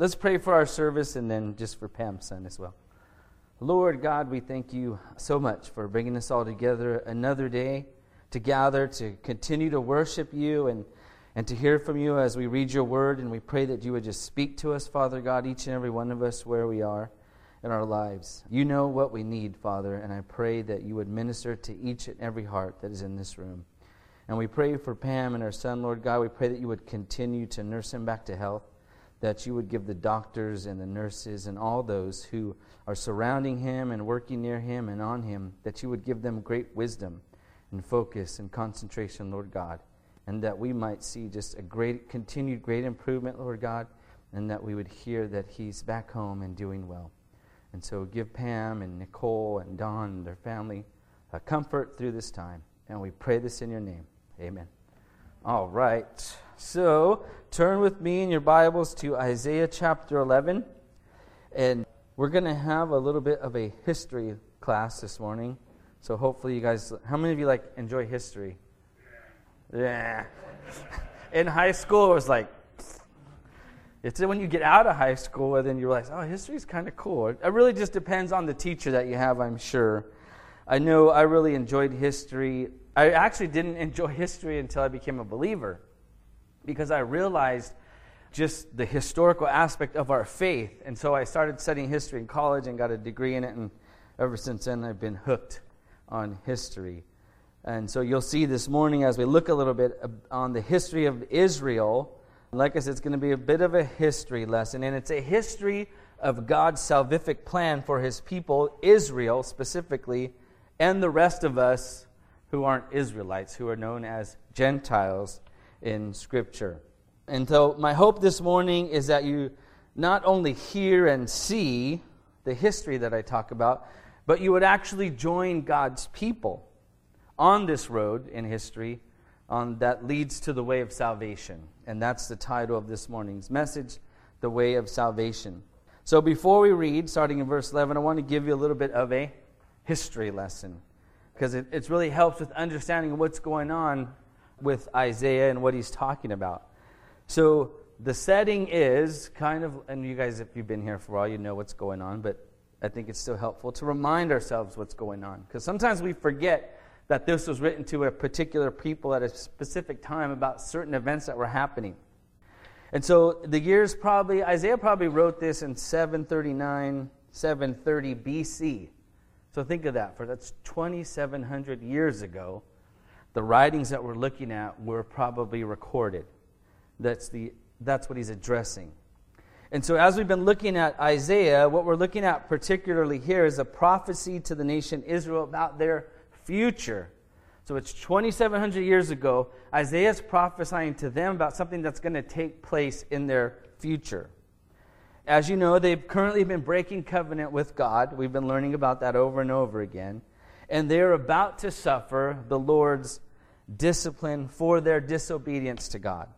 Let's pray for our service and then just for Pam's son as well. Lord God, we thank you so much for bringing us all together another day to gather, to continue to worship you and, and to hear from you as we read your word. And we pray that you would just speak to us, Father God, each and every one of us where we are in our lives. You know what we need, Father, and I pray that you would minister to each and every heart that is in this room. And we pray for Pam and her son, Lord God. We pray that you would continue to nurse him back to health that you would give the doctors and the nurses and all those who are surrounding him and working near him and on him, that you would give them great wisdom and focus and concentration, Lord God, and that we might see just a great, continued great improvement, Lord God, and that we would hear that he's back home and doing well. And so give Pam and Nicole and Don and their family a comfort through this time. And we pray this in your name. Amen. All right. So turn with me in your Bibles to Isaiah chapter 11. And we're going to have a little bit of a history class this morning. So hopefully you guys, how many of you like enjoy history? Yeah. In high school, it was like, it's when you get out of high school and then you realize, oh, history is kind of cool. It really just depends on the teacher that you have, I'm sure. I know I really enjoyed history. I actually didn't enjoy history until I became a believer because I realized just the historical aspect of our faith. And so I started studying history in college and got a degree in it. And ever since then, I've been hooked on history. And so you'll see this morning as we look a little bit on the history of Israel. Like I said, it's going to be a bit of a history lesson. And it's a history of God's salvific plan for his people, Israel specifically, and the rest of us who aren't Israelites, who are known as Gentiles in Scripture. And so, my hope this morning is that you not only hear and see the history that I talk about, but you would actually join God's people on this road in history on, that leads to the way of salvation. And that's the title of this morning's message The Way of Salvation. So, before we read, starting in verse 11, I want to give you a little bit of a history lesson because it, it really helps with understanding what's going on with Isaiah and what he's talking about. So the setting is kind of, and you guys, if you've been here for a while, you know what's going on, but I think it's still helpful to remind ourselves what's going on. Because sometimes we forget that this was written to a particular people at a specific time about certain events that were happening. And so the years probably, Isaiah probably wrote this in 739, 730 BC. So think of that, for that's 2,700 years ago the writings that we're looking at were probably recorded. That's, the, that's what he's addressing. And so, as we've been looking at Isaiah, what we're looking at particularly here is a prophecy to the nation Israel about their future. So, it's 2,700 years ago. Isaiah's prophesying to them about something that's going to take place in their future. As you know, they've currently been breaking covenant with God. We've been learning about that over and over again and they're about to suffer the Lord's discipline for their disobedience to God.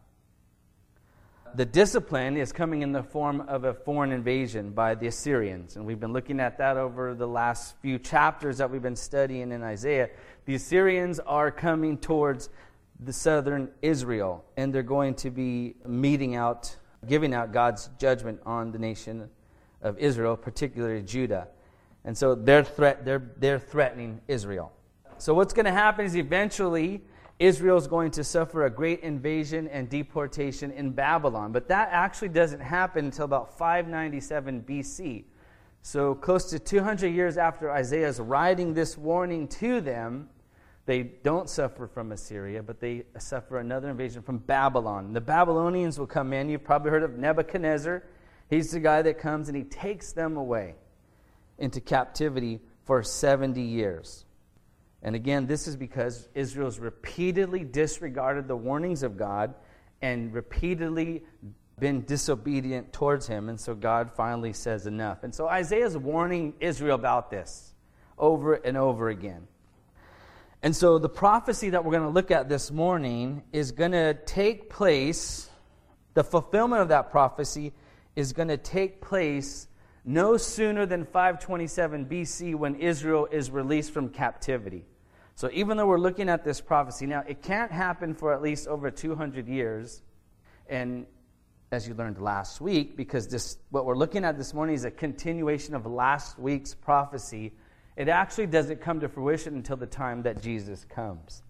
The discipline is coming in the form of a foreign invasion by the Assyrians, and we've been looking at that over the last few chapters that we've been studying in Isaiah. The Assyrians are coming towards the southern Israel, and they're going to be meting out, giving out God's judgment on the nation of Israel, particularly Judah. And so they're, threat, they're, they're threatening Israel. So what's going to happen is eventually Israel is going to suffer a great invasion and deportation in Babylon. But that actually doesn't happen until about 597 BC. So close to 200 years after Isaiah's writing this warning to them, they don't suffer from Assyria, but they suffer another invasion from Babylon. The Babylonians will come in. You've probably heard of Nebuchadnezzar. He's the guy that comes and he takes them away into captivity for 70 years. And again, this is because Israel's repeatedly disregarded the warnings of God and repeatedly been disobedient towards him. And so God finally says enough. And so Isaiah is warning Israel about this over and over again. And so the prophecy that we're going to look at this morning is going to take place, the fulfillment of that prophecy is going to take place no sooner than 527 BC when Israel is released from captivity. So even though we're looking at this prophecy now, it can't happen for at least over 200 years. And as you learned last week, because this, what we're looking at this morning is a continuation of last week's prophecy. It actually doesn't come to fruition until the time that Jesus comes.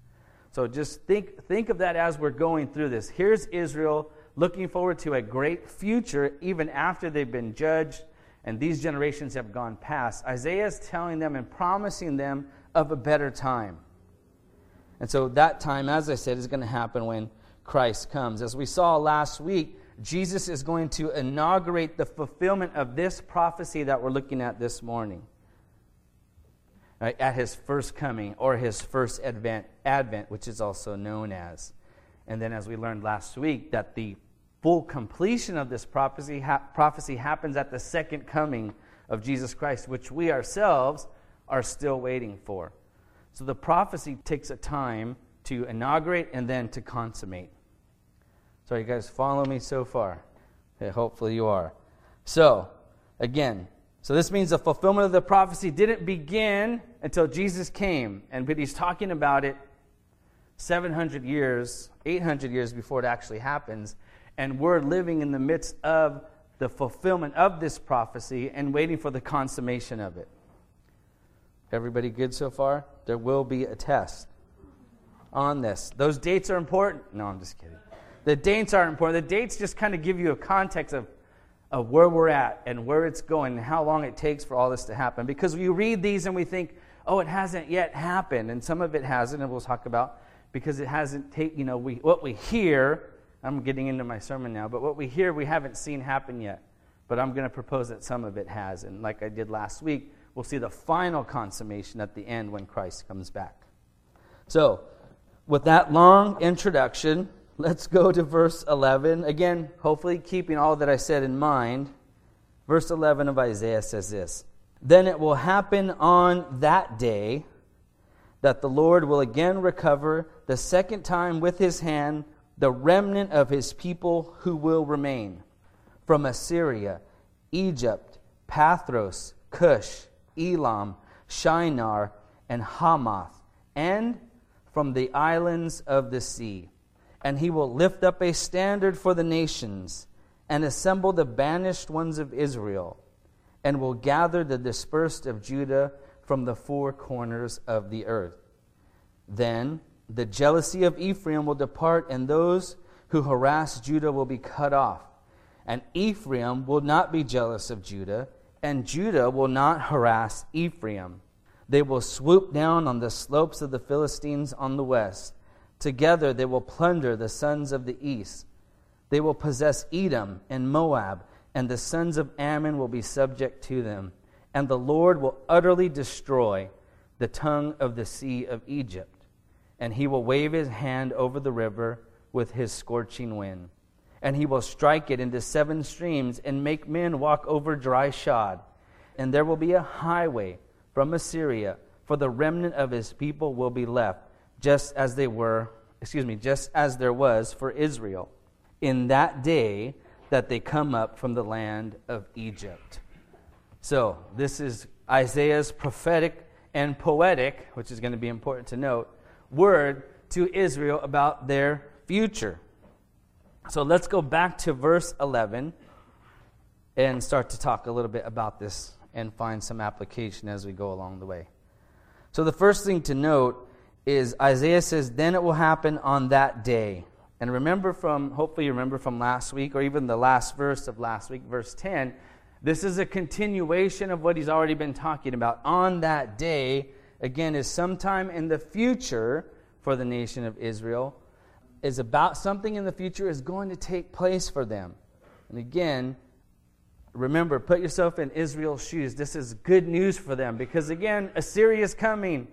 So just think, think of that as we're going through this. Here's Israel looking forward to a great future even after they've been judged and these generations have gone past. Isaiah is telling them and promising them of a better time. And so that time, as I said, is going to happen when Christ comes. As we saw last week, Jesus is going to inaugurate the fulfillment of this prophecy that we're looking at this morning. At his first coming or his first advent, advent, which is also known as. And then, as we learned last week, that the full completion of this prophecy, ha- prophecy happens at the second coming of Jesus Christ, which we ourselves are still waiting for. So the prophecy takes a time to inaugurate and then to consummate. So, you guys follow me so far? Okay, hopefully, you are. So, again, so this means the fulfillment of the prophecy didn't begin until Jesus came, and but he's talking about it 700 years, 800 years before it actually happens, and we're living in the midst of the fulfillment of this prophecy and waiting for the consummation of it. Everybody good so far? There will be a test on this. Those dates are important. No, I'm just kidding. The dates are important. The dates just kind of give you a context of, of where we're at and where it's going and how long it takes for all this to happen. Because we read these and we think, oh, it hasn't yet happened. And some of it hasn't, and we'll talk about because it hasn't taken, you know, we, what we hear, I'm getting into my sermon now, but what we hear we haven't seen happen yet. But I'm going to propose that some of it has. And like I did last week, we'll see the final consummation at the end when Christ comes back. So, with that long introduction, Let's go to verse 11. Again, hopefully keeping all that I said in mind. Verse 11 of Isaiah says this Then it will happen on that day that the Lord will again recover the second time with his hand the remnant of his people who will remain from Assyria, Egypt, Pathros, Cush, Elam, Shinar, and Hamath, and from the islands of the sea and he will lift up a standard for the nations and assemble the banished ones of Israel, and will gather the dispersed of Judah from the four corners of the earth. Then the jealousy of Ephraim will depart, and those who harass Judah will be cut off. And Ephraim will not be jealous of Judah, and Judah will not harass Ephraim. They will swoop down on the slopes of the Philistines on the west Together they will plunder the sons of the east. They will possess Edom and Moab, and the sons of Ammon will be subject to them. And the Lord will utterly destroy the tongue of the sea of Egypt. And he will wave his hand over the river with his scorching wind. And he will strike it into seven streams and make men walk over dry shod. And there will be a highway from Assyria, for the remnant of his people will be left just as they were, excuse me, just as there was for Israel in that day that they come up from the land of Egypt. So, this is Isaiah's prophetic and poetic, which is going to be important to note, word to Israel about their future. So, let's go back to verse 11 and start to talk a little bit about this and find some application as we go along the way. So, the first thing to note is Isaiah says, Then it will happen on that day. And remember from, hopefully you remember from last week, or even the last verse of last week, verse 10, this is a continuation of what he's already been talking about. On that day, again, is sometime in the future for the nation of Israel, is about something in the future is going to take place for them. And again, remember, put yourself in Israel's shoes. This is good news for them because, again, Assyria is coming.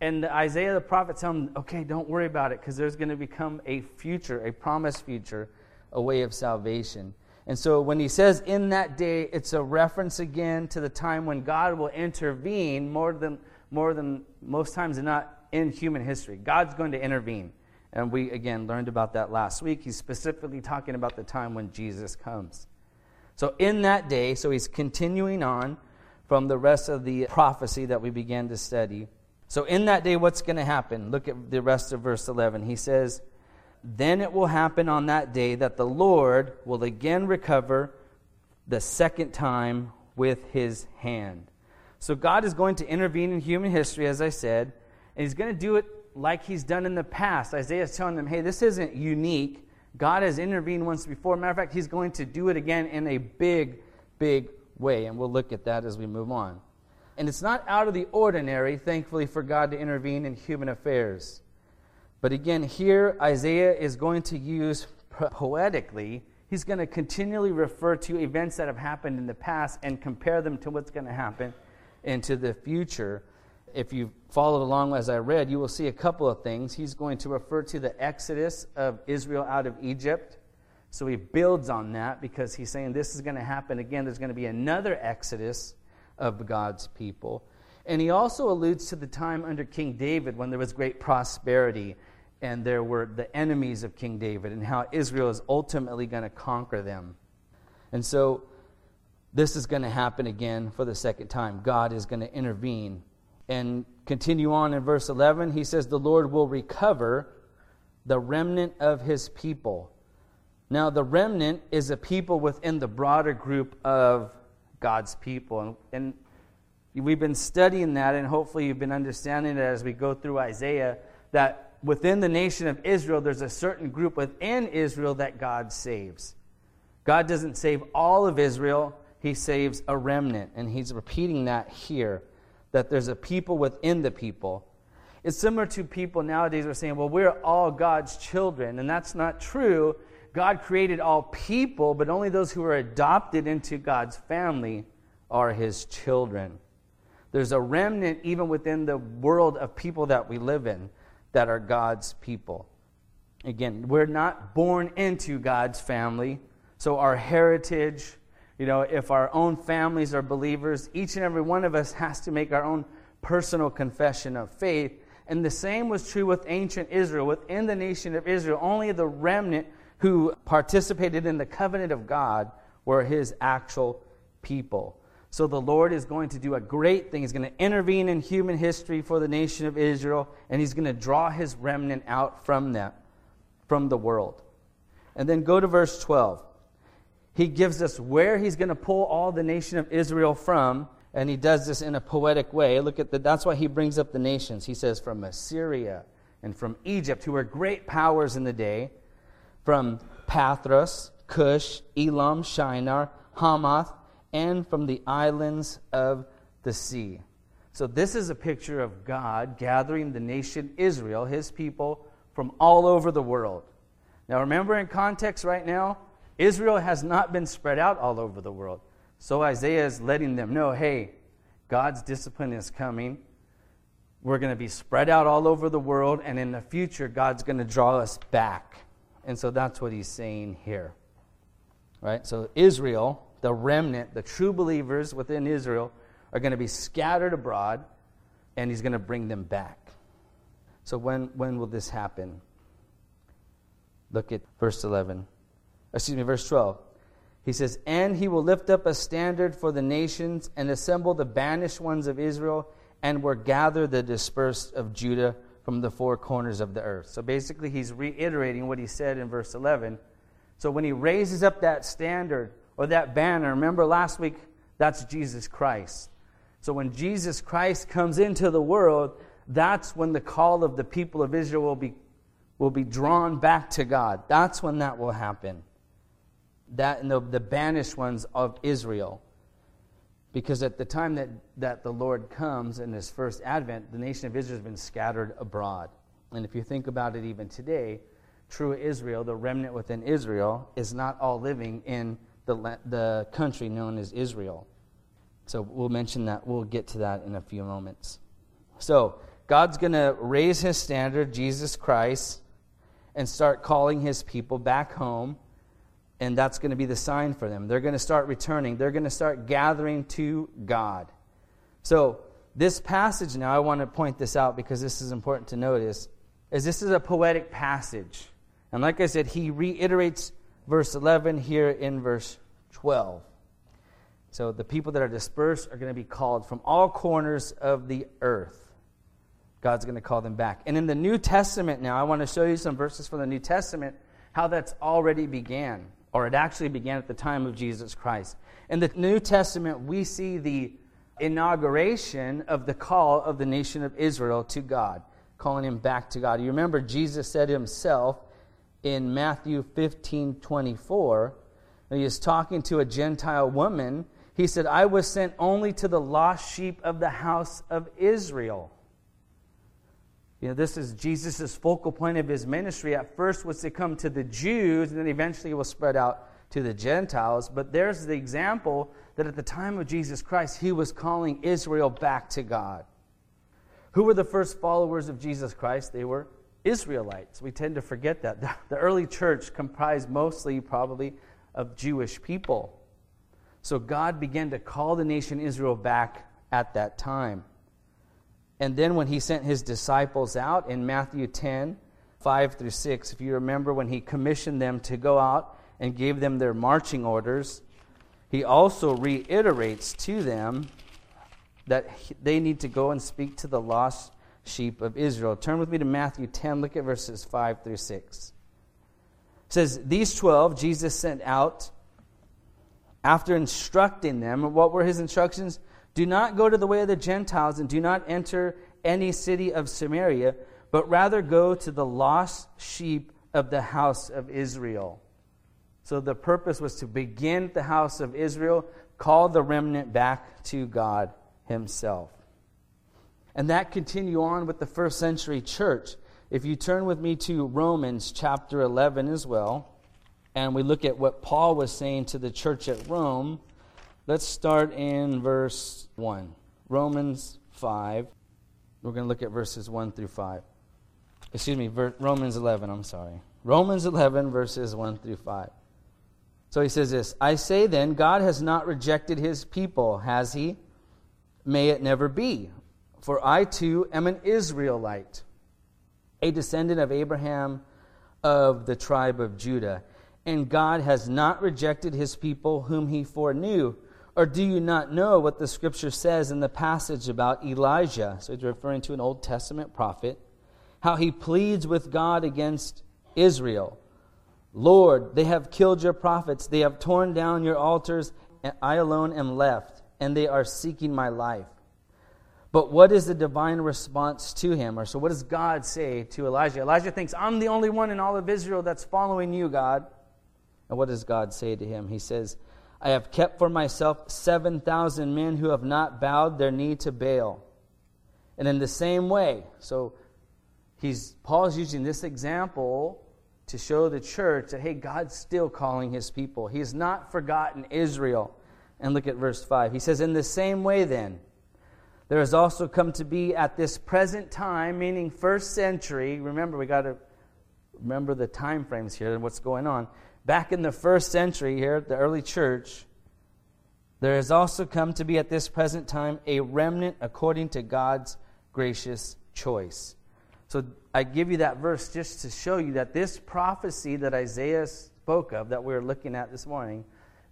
And Isaiah the prophet tells him, okay, don't worry about it because there's going to become a future, a promised future, a way of salvation. And so when he says in that day, it's a reference again to the time when God will intervene more than, more than most times than not in human history. God's going to intervene. And we, again, learned about that last week. He's specifically talking about the time when Jesus comes. So in that day, so he's continuing on from the rest of the prophecy that we began to study. So, in that day, what's going to happen? Look at the rest of verse 11. He says, then it will happen on that day that the Lord will again recover the second time with his hand. So God is going to intervene in human history, as I said, and he's going to do it like he's done in the past. Isaiah is telling them, hey, this isn't unique. God has intervened once before. Matter of fact, he's going to do it again in a big, big way. And we'll look at that as we move on. And it's not out of the ordinary, thankfully, for God to intervene in human affairs. But again, here Isaiah is going to use poetically, he's going to continually refer to events that have happened in the past and compare them to what's going to happen into the future. If you followed along as I read, you will see a couple of things. He's going to refer to the exodus of Israel out of Egypt. So he builds on that because he's saying this is going to happen again. There's going to be another exodus of God's people. And he also alludes to the time under King David when there was great prosperity and there were the enemies of King David and how Israel is ultimately going to conquer them. And so this is going to happen again for the second time. God is going to intervene. And continue on in verse 11, he says, The Lord will recover the remnant of his people. Now, the remnant is a people within the broader group of God's people. And, and we've been studying that, and hopefully you've been understanding it as we go through Isaiah that within the nation of Israel, there's a certain group within Israel that God saves. God doesn't save all of Israel, He saves a remnant. And He's repeating that here that there's a people within the people. It's similar to people nowadays are saying, well, we're all God's children. And that's not true. God created all people, but only those who are adopted into God's family are His children. There's a remnant even within the world of people that we live in that are God's people. Again, we're not born into God's family, so our heritage, you know, if our own families are believers, each and every one of us has to make our own personal confession of faith. And the same was true with ancient Israel. Within the nation of Israel, only the remnant who participated in the covenant of God were his actual people. So the Lord is going to do a great thing. He's going to intervene in human history for the nation of Israel, and he's going to draw his remnant out from them, from the world. And then go to verse 12. He gives us where he's going to pull all the nation of Israel from, and he does this in a poetic way. Look at that. That's why he brings up the nations. He says, from Assyria and from Egypt, who were great powers in the day, from Pathros, Cush, Elam, Shinar, Hamath, and from the islands of the sea. So, this is a picture of God gathering the nation Israel, his people, from all over the world. Now, remember in context right now, Israel has not been spread out all over the world. So, Isaiah is letting them know hey, God's discipline is coming. We're going to be spread out all over the world, and in the future, God's going to draw us back. And so that's what he's saying here. Right? So, Israel the remnant, the true believers within Israel, are going to be scattered abroad, and he's going to bring them back. So, when, when will this happen? Look at verse 11. Excuse me, verse 12. He says, And he will lift up a standard for the nations and assemble the banished ones of Israel and will gather the dispersed of Judah from the four corners of the earth. So basically, he's reiterating what he said in verse 11. So when he raises up that standard or that banner. Remember last week, that's Jesus Christ. So when Jesus Christ comes into the world, that's when the call of the people of Israel will be, will be drawn back to God. That's when that will happen. That and the, the banished ones of Israel. Because at the time that, that the Lord comes in his first advent, the nation of Israel has been scattered abroad. And if you think about it even today, true Israel, the remnant within Israel, is not all living in the, the country known as Israel. So we'll mention that. We'll get to that in a few moments. So God's going to raise his standard, Jesus Christ, and start calling his people back home. And that's going to be the sign for them. They're going to start returning, they're going to start gathering to God. So, this passage now, I want to point this out because this is important to notice, is this is a poetic passage. And like I said, he reiterates verse 11 here in verse 12. So the people that are dispersed are going to be called from all corners of the earth. God's going to call them back. And in the New Testament now, I want to show you some verses from the New Testament how that's already began, or it actually began at the time of Jesus Christ. In the New Testament, we see the inauguration of the call of the nation of Israel to God, calling him back to God. You remember Jesus said himself in Matthew 15 24, he is talking to a Gentile woman. He said, I was sent only to the lost sheep of the house of Israel. You know, this is Jesus' focal point of his ministry. At first was to come to the Jews, and then eventually it will spread out to the Gentiles. But there's the example that at the time of Jesus Christ, he was calling Israel back to God. Who were the first followers of Jesus Christ? They were Israelites. We tend to forget that. The early church comprised mostly, probably, of Jewish people. So God began to call the nation Israel back at that time. And then when he sent his disciples out in Matthew 10, 5 through 6, if you remember when he commissioned them to go out and gave them their marching orders, he also reiterates to them that they need to go and speak to the lost sheep of Israel. Turn with me to Matthew 10, look at verses 5 through 6. It says, These 12 Jesus sent out after instructing them. What were his instructions? Do not go to the way of the Gentiles and do not enter any city of Samaria, but rather go to the lost sheep of the house of Israel. So the purpose was to begin the house of Israel, call the remnant back to God Himself. And that continue on with the first century church. If you turn with me to Romans chapter 11 as well, and we look at what Paul was saying to the church at Rome, Let's start in verse 1. Romans 5. We're going to look at verses 1 through 5. Excuse me, Romans 11, I'm sorry. Romans 11, verses 1 through 5. So he says this I say then, God has not rejected his people, has he? May it never be. For I too am an Israelite, a descendant of Abraham of the tribe of Judah. And God has not rejected his people whom he foreknew. Or do you not know what the scripture says in the passage about Elijah? So he's referring to an Old Testament prophet. How he pleads with God against Israel. Lord, they have killed your prophets, they have torn down your altars, and I alone am left, and they are seeking my life. But what is the divine response to him? Or so what does God say to Elijah? Elijah thinks, I'm the only one in all of Israel that's following you, God. And what does God say to him? He says, I have kept for myself 7,000 men who have not bowed their knee to Baal. And in the same way, so he's Paul's using this example to show the church that hey, God's still calling his people. He has not forgotten Israel. And look at verse 5. He says, In the same way, then, there has also come to be at this present time, meaning first century. Remember, we got to remember the time frames here and what's going on back in the first century here, at the early church, there has also come to be at this present time a remnant according to God's gracious choice. So I give you that verse just to show you that this prophecy that Isaiah spoke of, that we are looking at this morning,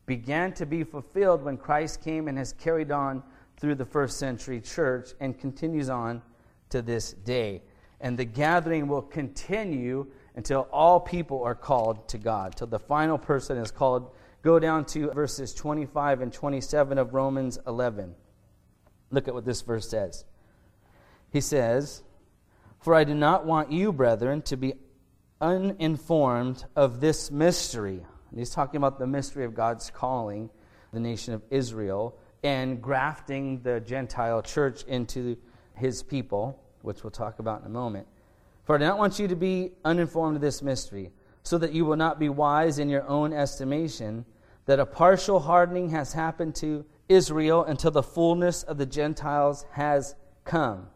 began to be fulfilled when Christ came and has carried on through the first century church and continues on to this day. And the gathering will continue until all people are called to God, till the final person is called. Go down to verses 25 and 27 of Romans 11. Look at what this verse says. He says, For I do not want you, brethren, to be uninformed of this mystery. And he's talking about the mystery of God's calling the nation of Israel and grafting the Gentile church into his people, which we'll talk about in a moment. For I do not want you to be uninformed of this mystery, so that you will not be wise in your own estimation, that a partial hardening has happened to Israel until the fullness of the Gentiles has come.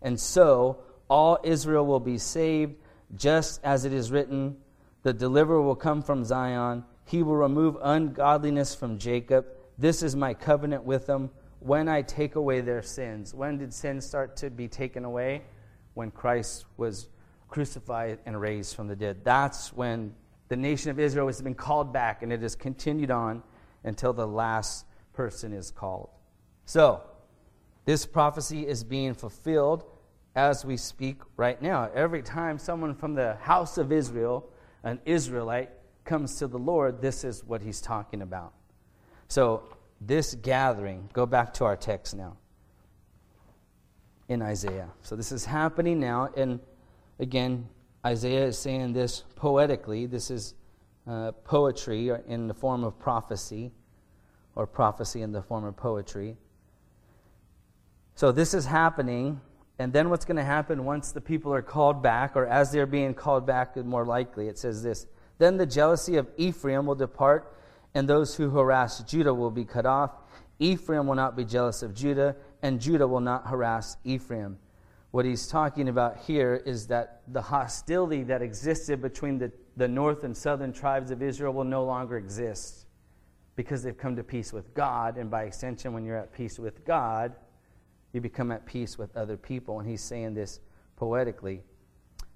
And so all Israel will be saved, just as it is written The deliverer will come from Zion, he will remove ungodliness from Jacob. This is my covenant with them when I take away their sins. When did sin start to be taken away? When Christ was crucified and raised from the dead. That's when the nation of Israel has been called back, and it has continued on until the last person is called. So, this prophecy is being fulfilled as we speak right now. Every time someone from the house of Israel, an Israelite, comes to the Lord, this is what he's talking about. So, this gathering, go back to our text now in Isaiah. So, this is happening now. And again, Isaiah is saying this poetically. This is uh, poetry in the form of prophecy, or prophecy in the form of poetry. So, this is happening. And then what's going to happen once the people are called back, or as they're being called back, more likely, it says this Then the jealousy of Ephraim will depart, and those who harass Judah will be cut off. Ephraim will not be jealous of Judah, and Judah will not harass Ephraim. What he's talking about here is that the hostility that existed between the, the north and southern tribes of Israel will no longer exist because they've come to peace with God, and by extension, when you're at peace with God, you become at peace with other people. And he's saying this poetically.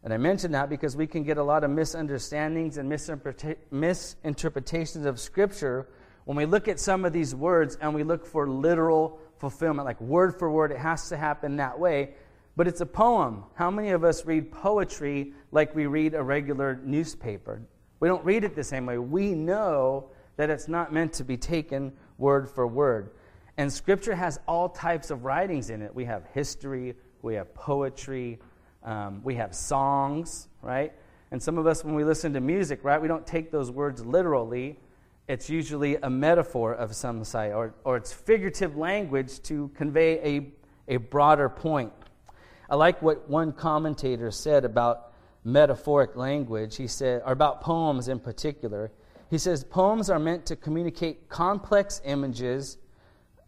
And I mention that because we can get a lot of misunderstandings and misinterpretations of Scripture when we look at some of these words and we look for literal fulfillment, like word for word, it has to happen that way. But it's a poem. How many of us read poetry like we read a regular newspaper? We don't read it the same way. We know that it's not meant to be taken word for word. And Scripture has all types of writings in it. We have history, we have poetry, um, we have songs, right? And some of us, when we listen to music, right, we don't take those words literally. It's usually a metaphor of some sort, or, or it's figurative language to convey a, a broader point. I like what one commentator said about metaphoric language. He said, or about poems in particular. He says, poems are meant to communicate complex images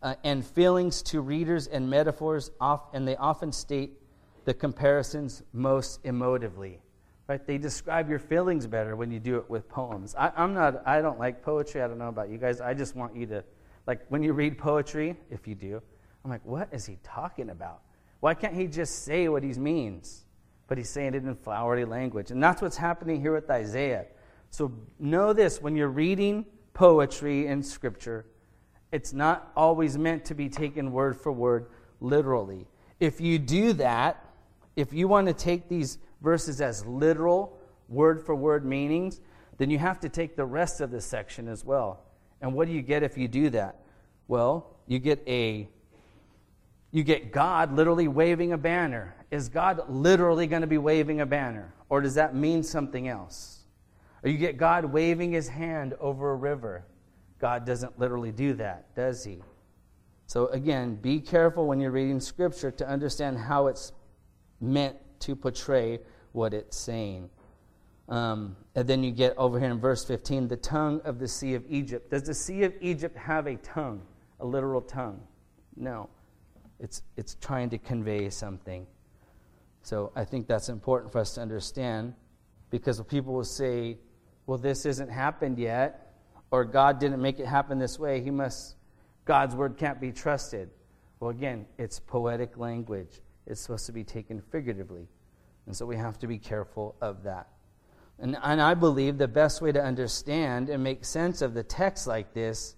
uh, and feelings to readers and metaphors, off, and they often state the comparisons most emotively. Right? They describe your feelings better when you do it with poems. I, I'm not. I don't like poetry. I don't know about you guys. I just want you to, like, when you read poetry, if you do, I'm like, what is he talking about? Why can't he just say what he means? But he's saying it in flowery language, and that's what's happening here with Isaiah. So know this: when you're reading poetry in Scripture, it's not always meant to be taken word for word literally. If you do that, if you want to take these verses as literal, word for word meanings, then you have to take the rest of this section as well. And what do you get if you do that? Well, you get a you get God literally waving a banner. Is God literally going to be waving a banner or does that mean something else? Or you get God waving his hand over a river. God doesn't literally do that, does He? So, again, be careful when you're reading Scripture to understand how it's meant to portray what it's saying. Um, and then you get over here in verse 15 the tongue of the Sea of Egypt. Does the Sea of Egypt have a tongue, a literal tongue? No. It's, it's trying to convey something. So I think that's important for us to understand because people will say, well, this hasn't happened yet or God didn't make it happen this way, he must God's word can't be trusted. Well, again, it's poetic language. It's supposed to be taken figuratively. And so we have to be careful of that. And, and I believe the best way to understand and make sense of the text like this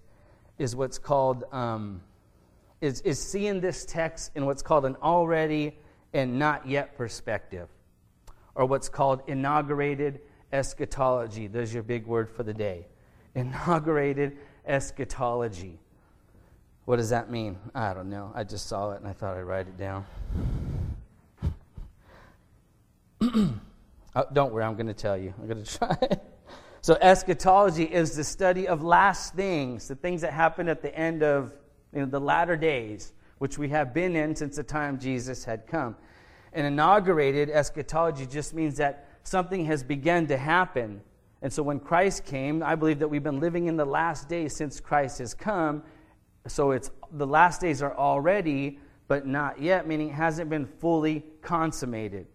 is what's called um, is, is seeing this text in what's called an already and not yet perspective, or what's called inaugurated eschatology. There's your big word for the day inaugurated eschatology. What does that mean? I don't know. I just saw it and I thought I'd write it down. Oh, don't worry, I'm going to tell you. I'm going to try. so, eschatology is the study of last things, the things that happen at the end of you know, the latter days, which we have been in since the time Jesus had come. And inaugurated eschatology just means that something has begun to happen and so when Christ came, I believe that we've been living in the last days since Christ has come. So it's the last days are already, but not yet, meaning it hasn't been fully consummated.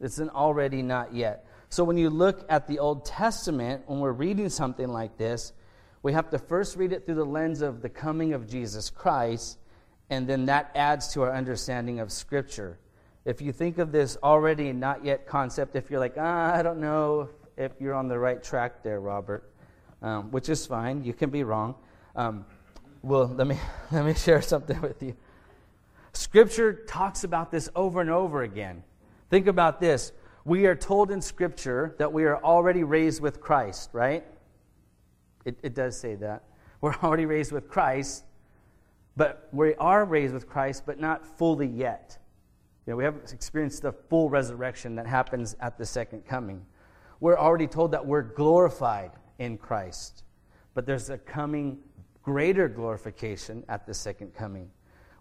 It's an already not yet. So when you look at the Old Testament, when we're reading something like this, we have to first read it through the lens of the coming of Jesus Christ, and then that adds to our understanding of Scripture. If you think of this already not yet concept, if you're like, ah, I don't know if you're on the right track there, Robert, um, which is fine. You can be wrong. Um, well, let me let me share something with you. Scripture talks about this over and over again. Think about this. We are told in Scripture that we are already raised with Christ, right? It, it does say that. We're already raised with Christ, but we are raised with Christ, but not fully yet. You know, we haven't experienced the full resurrection that happens at the second coming. We're already told that we're glorified in Christ, but there's a coming greater glorification at the second coming.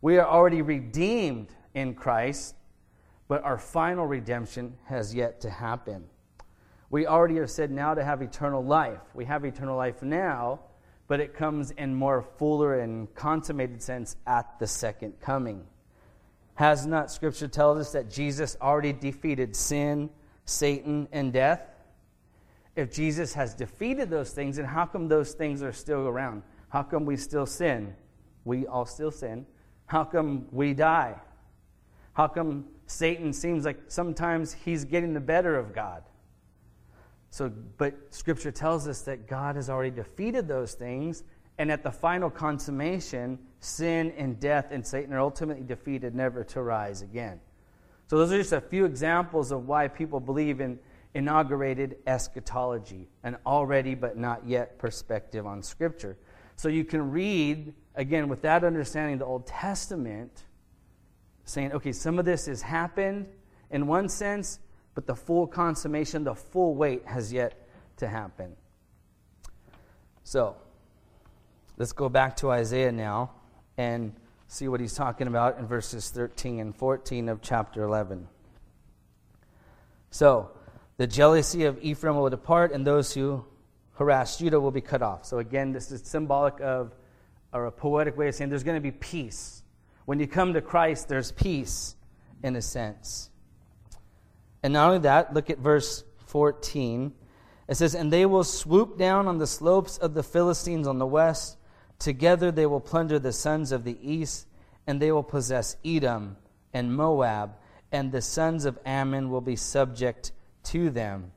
We are already redeemed in Christ, but our final redemption has yet to happen. We already are said now to have eternal life. We have eternal life now, but it comes in more fuller and consummated sense at the second coming. Has not Scripture tell us that Jesus already defeated sin, Satan, and death? If Jesus has defeated those things, then how come those things are still around? How come we still sin? We all still sin. How come we die? How come Satan seems like sometimes he's getting the better of God? So, but Scripture tells us that God has already defeated those things, and at the final consummation, sin and death and Satan are ultimately defeated, never to rise again. So, those are just a few examples of why people believe in inaugurated eschatology, an already but not yet perspective on Scripture. So, you can read, again, with that understanding, the Old Testament, saying, okay, some of this has happened in one sense, but the full consummation, the full weight has yet to happen. So, let's go back to Isaiah now and see what he's talking about in verses 13 and 14 of chapter 11. So, the jealousy of Ephraim will depart, and those who harass Judah will be cut off. So, again, this is symbolic of, or a poetic way of saying there's going to be peace. When you come to Christ, there's peace in a sense. And not only that, look at verse 14. It says, And they will swoop down on the slopes of the Philistines on the west. Together they will plunder the sons of the east, and they will possess Edom and Moab, and the sons of Ammon will be subject to them.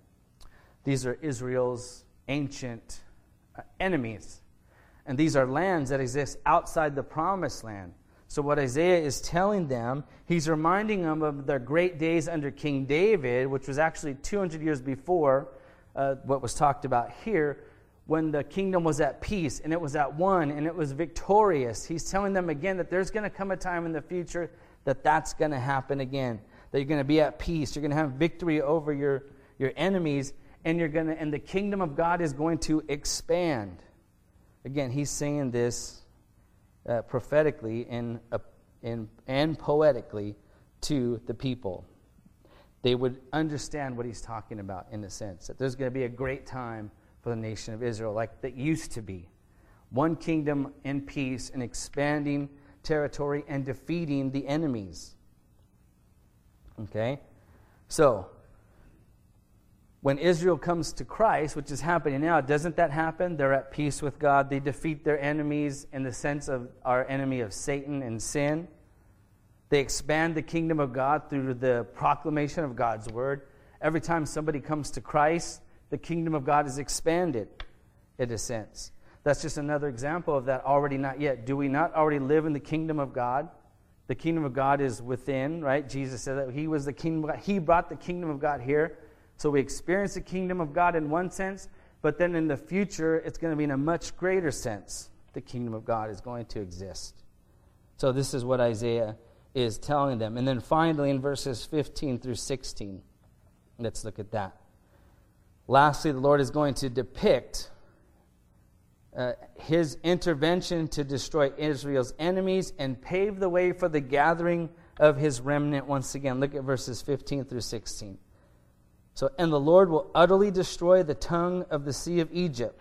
These are Israel's ancient uh, enemies. And these are lands that exist outside the promised land. So, what Isaiah is telling them, he's reminding them of their great days under King David, which was actually 200 years before uh, what was talked about here, when the kingdom was at peace and it was at one and it was victorious. He's telling them again that there's going to come a time in the future that that's going to happen again, that you're going to be at peace, you're going to have victory over your, your enemies, and you're going to, and the kingdom of God is going to expand. Again, he's saying this uh, prophetically and, uh, and, and poetically to the people. They would understand what he's talking about in a sense, that there's going to be a great time for the nation of Israel, like that used to be. One kingdom in peace and expanding territory and defeating the enemies. Okay? So, when Israel comes to Christ, which is happening now, doesn't that happen? They're at peace with God. They defeat their enemies in the sense of our enemy of Satan and sin. They expand the kingdom of God through the proclamation of God's word. Every time somebody comes to Christ, the kingdom of God is expanded in a sense. That's just another example of that already not yet. Do we not already live in the kingdom of God? The kingdom of God is within, right? Jesus said that he was the kingdom He brought the kingdom of God here. So we experience the kingdom of God in one sense, but then in the future, it's going to be in a much greater sense. The kingdom of God is going to exist. So this is what Isaiah is telling them. And then finally, in verses 15 through 16, let's look at that. Lastly, the Lord is going to depict uh, his intervention to destroy Israel's enemies and pave the way for the gathering of his remnant once again. Look at verses 15 through 16. So, and the Lord will utterly destroy the tongue of the sea of Egypt,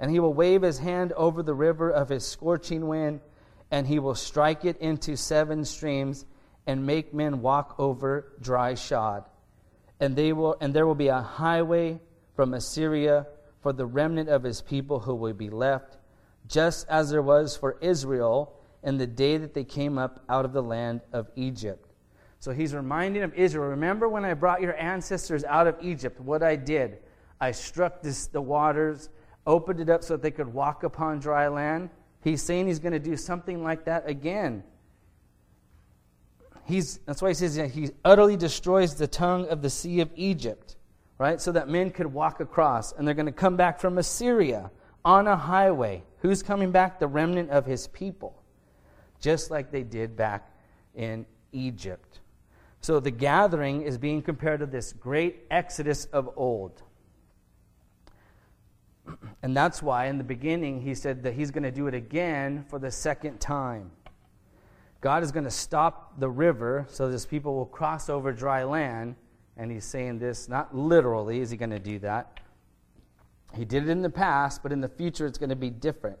and he will wave his hand over the river of his scorching wind, and he will strike it into seven streams, and make men walk over dry shod. And they will and there will be a highway from Assyria for the remnant of his people who will be left, just as there was for Israel in the day that they came up out of the land of Egypt. So he's reminding of Israel. Remember when I brought your ancestors out of Egypt, what I did? I struck this, the waters, opened it up so that they could walk upon dry land. He's saying he's going to do something like that again. he's, that's why he says he utterly destroys the tongue of the sea of Egypt, right? So that men could walk across. And they're going to come back from Assyria on a highway. Who's coming back? The remnant of his people, just like they did back in Egypt. So the gathering is being compared to this great exodus of old. And that's why in the beginning he said that he's going to do it again for the second time. God is going to stop the river so this people will cross over dry land. And he's saying this not literally, is he going to do that? He did it in the past, but in the future it's going to be different,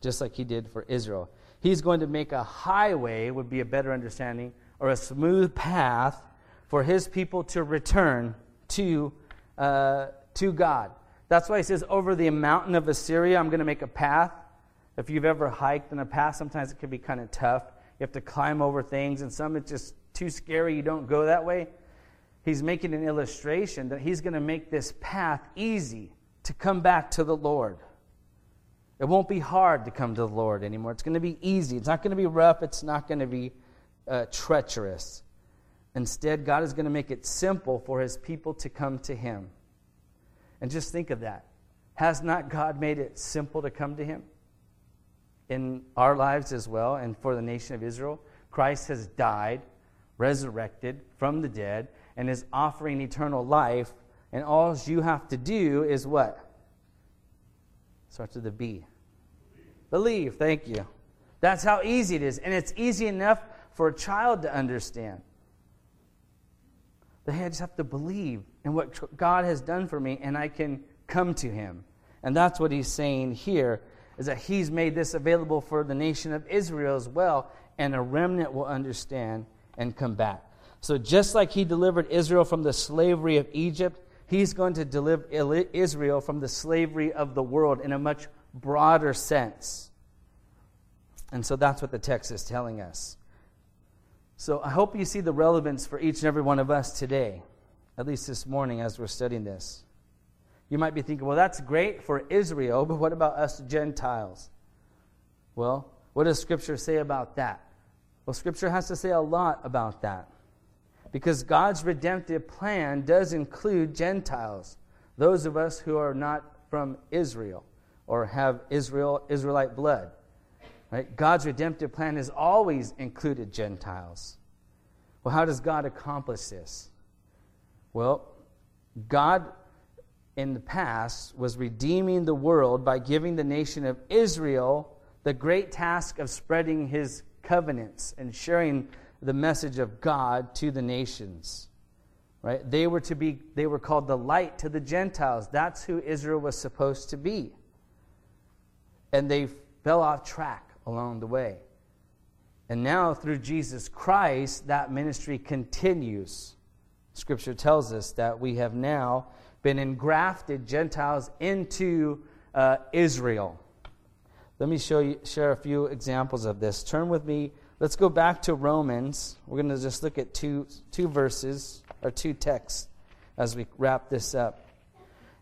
just like he did for Israel. He's going to make a highway, would be a better understanding, or a smooth path for his people to return to, uh, to God. That's why he says, Over the mountain of Assyria, I'm going to make a path. If you've ever hiked in a path, sometimes it can be kind of tough. You have to climb over things, and some it's just too scary, you don't go that way. He's making an illustration that he's going to make this path easy to come back to the Lord. It won't be hard to come to the Lord anymore. It's going to be easy. It's not going to be rough. It's not going to be uh, treacherous. Instead, God is going to make it simple for his people to come to him. And just think of that. Has not God made it simple to come to him? In our lives as well, and for the nation of Israel, Christ has died, resurrected from the dead, and is offering eternal life. And all you have to do is what? Starts with a B. Believe. Thank you. That's how easy it is. And it's easy enough for a child to understand. They just have to believe in what God has done for me, and I can come to Him. And that's what he's saying here, is that he's made this available for the nation of Israel as well, and a remnant will understand and come back. So just like he delivered Israel from the slavery of Egypt, he's going to deliver Israel from the slavery of the world in a much broader sense. And so that's what the text is telling us. So I hope you see the relevance for each and every one of us today, at least this morning as we're studying this. You might be thinking, well, that's great for Israel, but what about us Gentiles? Well, what does Scripture say about that? Well, Scripture has to say a lot about that. Because God's redemptive plan does include Gentiles, those of us who are not from Israel or have Israel Israelite blood. Right? God's redemptive plan has always included Gentiles. Well, how does God accomplish this? Well, God in the past was redeeming the world by giving the nation of Israel the great task of spreading his covenants and sharing the message of God to the nations. Right? They were to be they were called the light to the Gentiles. That's who Israel was supposed to be. And they fell off track along the way. And now, through Jesus Christ, that ministry continues. Scripture tells us that we have now been engrafted Gentiles into uh, Israel. Let me show you, share a few examples of this. Turn with me. Let's go back to Romans. We're going to just look at two, two verses or two texts as we wrap this up.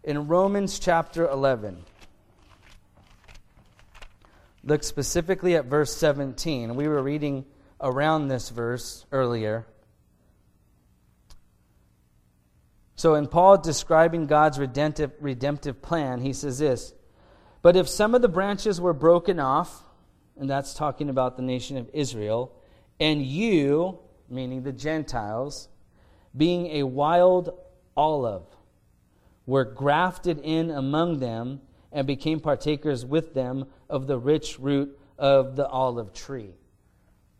In Romans chapter 11. Look specifically at verse 17. We were reading around this verse earlier. So, in Paul describing God's redemptive, redemptive plan, he says this But if some of the branches were broken off, and that's talking about the nation of Israel, and you, meaning the Gentiles, being a wild olive, were grafted in among them and became partakers with them of the rich root of the olive tree.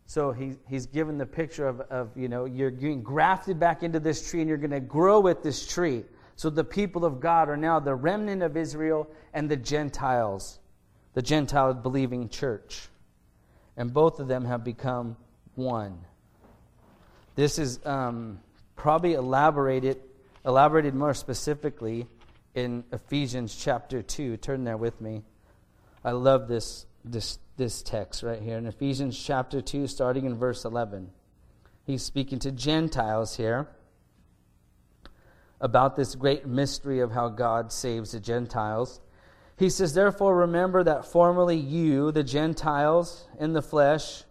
So he, he's given the picture of, of, you know, you're getting grafted back into this tree and you're going to grow with this tree. So the people of God are now the remnant of Israel and the Gentiles, the Gentile believing church. And both of them have become one. This is um, probably elaborated, elaborated more specifically in Ephesians chapter 2. Turn there with me. I love this, this, this text right here in Ephesians chapter 2, starting in verse 11. He's speaking to Gentiles here about this great mystery of how God saves the Gentiles. He says, Therefore, remember that formerly you, the Gentiles in the flesh,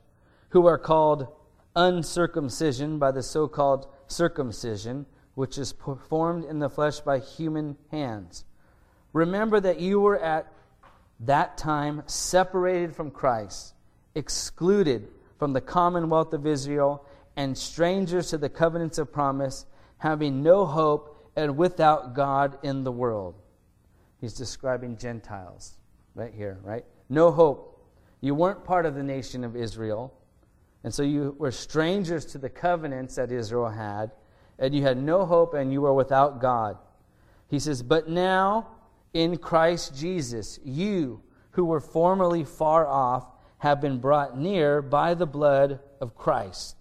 who are called uncircumcision by the so called circumcision, which is performed in the flesh by human hands. Remember that you were at that time separated from Christ, excluded from the commonwealth of Israel, and strangers to the covenants of promise, having no hope and without God in the world. He's describing Gentiles right here, right? No hope. You weren't part of the nation of Israel. And so you were strangers to the covenants that Israel had, and you had no hope and you were without God. He says, But now in Christ Jesus, you who were formerly far off have been brought near by the blood of Christ.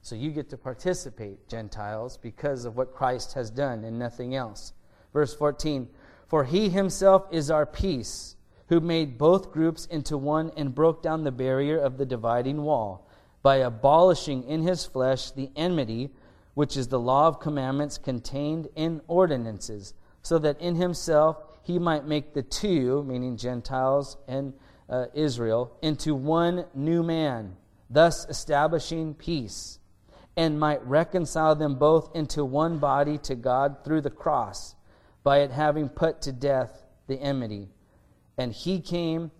So you get to participate, Gentiles, because of what Christ has done and nothing else. Verse 14 For he himself is our peace, who made both groups into one and broke down the barrier of the dividing wall by abolishing in his flesh the enmity, which is the law of commandments contained in ordinances, so that in himself he might make the two, meaning Gentiles and uh, Israel, into one new man, thus establishing peace, and might reconcile them both into one body to God through the cross, by it having put to death the enmity. And he came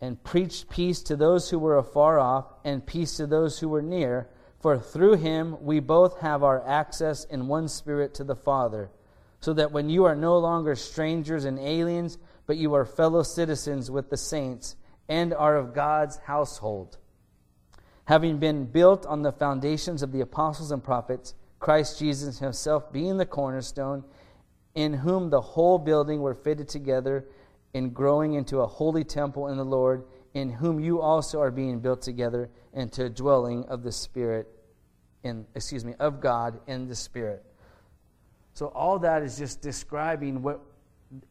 and preached peace to those who were afar off and peace to those who were near. For through him we both have our access in one spirit to the Father. So that when you are no longer strangers and aliens, but you are fellow citizens with the saints and are of God's household. Having been built on the foundations of the apostles and prophets, Christ Jesus himself being the cornerstone, in whom the whole building were fitted together in growing into a holy temple in the Lord, in whom you also are being built together into a dwelling of the Spirit, in excuse me, of God in the Spirit. So all that is just describing what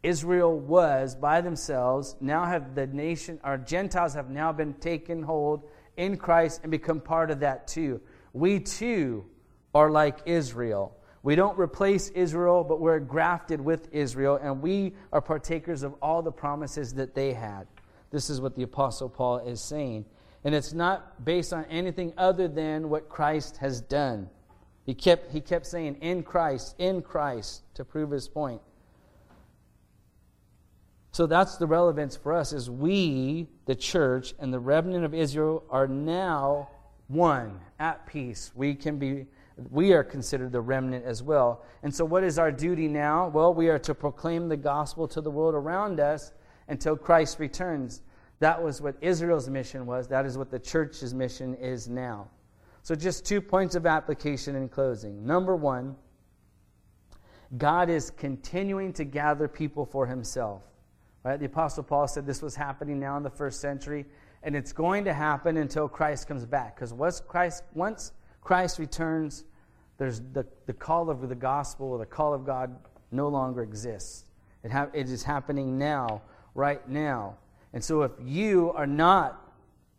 Israel was by themselves. Now have the nation, our Gentiles have now been taken hold in Christ and become part of that too. We too are like Israel. We don't replace Israel, but we're grafted with Israel, and we are partakers of all the promises that they had. This is what the Apostle Paul is saying. And it's not based on anything other than what Christ has done. He kept, he kept saying, in Christ, in Christ, to prove his point. So that's the relevance for us is we, the church, and the remnant of Israel are now one, at peace. We can be we are considered the remnant as well. And so, what is our duty now? Well, we are to proclaim the gospel to the world around us until Christ returns. That was what Israel's mission was. That is what the church's mission is now. So, just two points of application in closing. Number one, God is continuing to gather people for himself. Right? The Apostle Paul said this was happening now in the first century, and it's going to happen until Christ comes back. Because once Christ, once Christ returns, there's the, the call of the gospel or the call of God no longer exists. It, ha- it is happening now, right now. And so if you are not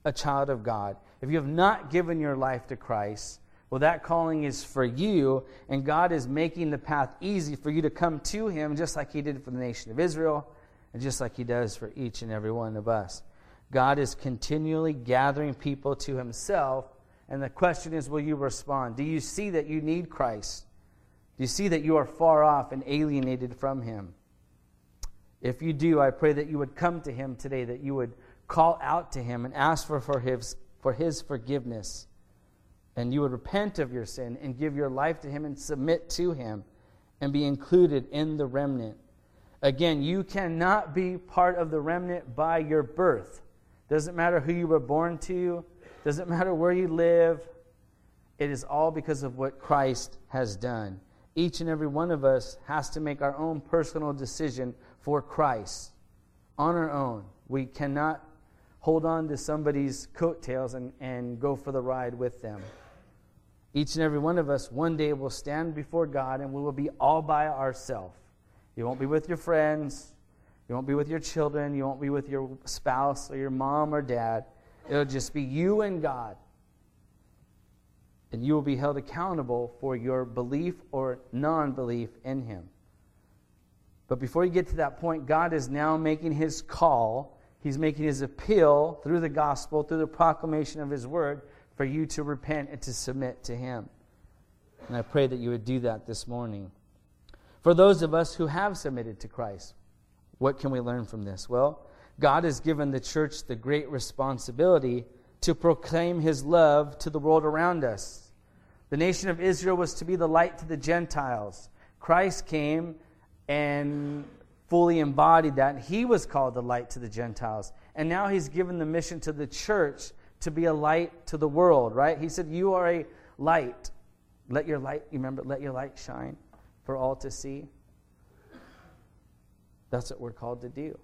a child of God, if you have not given your life to Christ, well, that calling is for you, and God is making the path easy for you to come to Him, just like He did for the nation of Israel, and just like He does for each and every one of us. God is continually gathering people to Himself and the question is, will you respond? Do you see that you need Christ? Do you see that you are far off and alienated from Him? If you do, I pray that you would come to Him today, that you would call out to Him and ask for, for, his, for his forgiveness. And you would repent of your sin and give your life to Him and submit to Him and be included in the remnant. Again, you cannot be part of the remnant by your birth. Doesn't matter who you were born to, doesn't matter where you live, it is all because of what Christ has done. Each and every one of us has to make our own personal decision for Christ on our own. We cannot hold on to somebody's coattails and, and go for the ride with them. Each and every one of us one day will stand before God and we will be all by ourselves. You won't be with your friends. You won't be with your children. You won't be with your spouse or your mom or dad. It'll just be you and God. And you will be held accountable for your belief or non belief in Him. But before you get to that point, God is now making His call. He's making His appeal through the gospel, through the proclamation of His word, for you to repent and to submit to Him. And I pray that you would do that this morning. For those of us who have submitted to Christ, what can we learn from this? Well, God has given the church the great responsibility to proclaim His love to the world around us. The nation of Israel was to be the light to the Gentiles. Christ came and fully embodied that. He was called the light to the Gentiles. And now he's given the mission to the church to be a light to the world, right? He said, You are a light. Let your light, you remember, let your light shine for all to see. That's what we're called to do.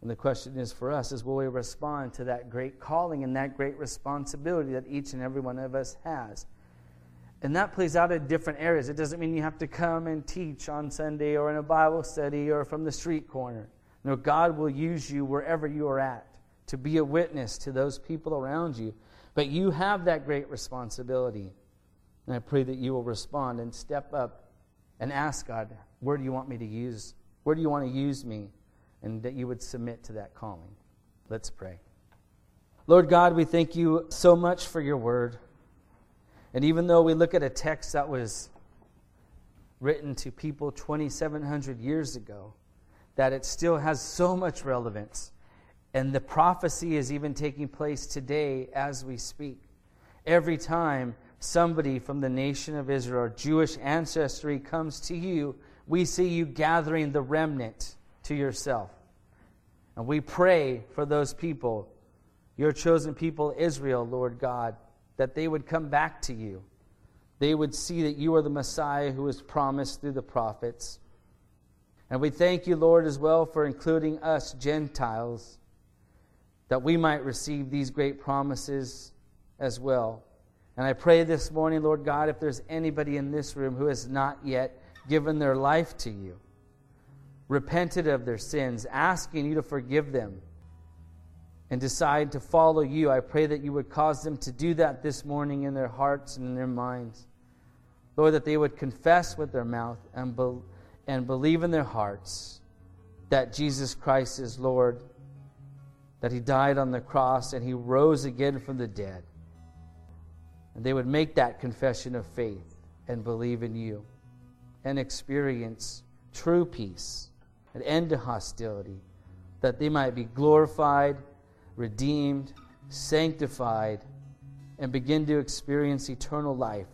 And the question is for us is will we respond to that great calling and that great responsibility that each and every one of us has? And that plays out in different areas. It doesn't mean you have to come and teach on Sunday or in a Bible study or from the street corner. No, God will use you wherever you are at to be a witness to those people around you. But you have that great responsibility. And I pray that you will respond and step up and ask God, where do you want me to use? Where do you want to use me? And that you would submit to that calling. Let's pray. Lord God, we thank you so much for your word. And even though we look at a text that was written to people 2,700 years ago, that it still has so much relevance. And the prophecy is even taking place today as we speak. Every time somebody from the nation of Israel Jewish ancestry comes to you, we see you gathering the remnant to yourself. And we pray for those people, your chosen people, Israel, Lord God, that they would come back to you. They would see that you are the Messiah who was promised through the prophets. And we thank you, Lord, as well for including us, Gentiles, that we might receive these great promises as well. And I pray this morning, Lord God, if there's anybody in this room who has not yet given their life to you, repented of their sins, asking you to forgive them, and decide to follow you, I pray that you would cause them to do that this morning in their hearts and in their minds. Lord, that they would confess with their mouth and, be- and believe in their hearts that Jesus Christ is Lord, that He died on the cross and He rose again from the dead. And they would make that confession of faith and believe in you and experience true peace, an end to hostility, that they might be glorified redeemed, sanctified, and begin to experience eternal life.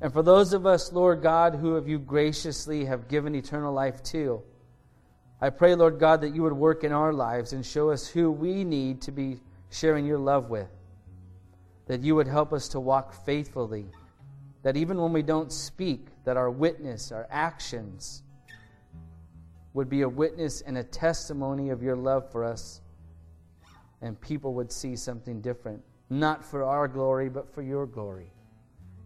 And for those of us, Lord God, who have you graciously have given eternal life to, I pray, Lord God, that you would work in our lives and show us who we need to be sharing your love with. That you would help us to walk faithfully. That even when we don't speak, that our witness, our actions, would be a witness and a testimony of your love for us and people would see something different. Not for our glory, but for your glory.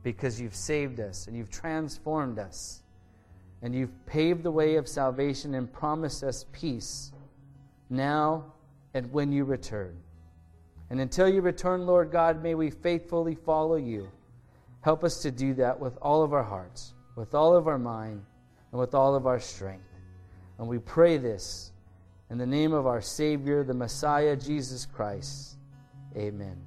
Because you've saved us and you've transformed us. And you've paved the way of salvation and promised us peace now and when you return. And until you return, Lord God, may we faithfully follow you. Help us to do that with all of our hearts, with all of our mind, and with all of our strength. And we pray this in the name of our Savior, the Messiah, Jesus Christ. Amen.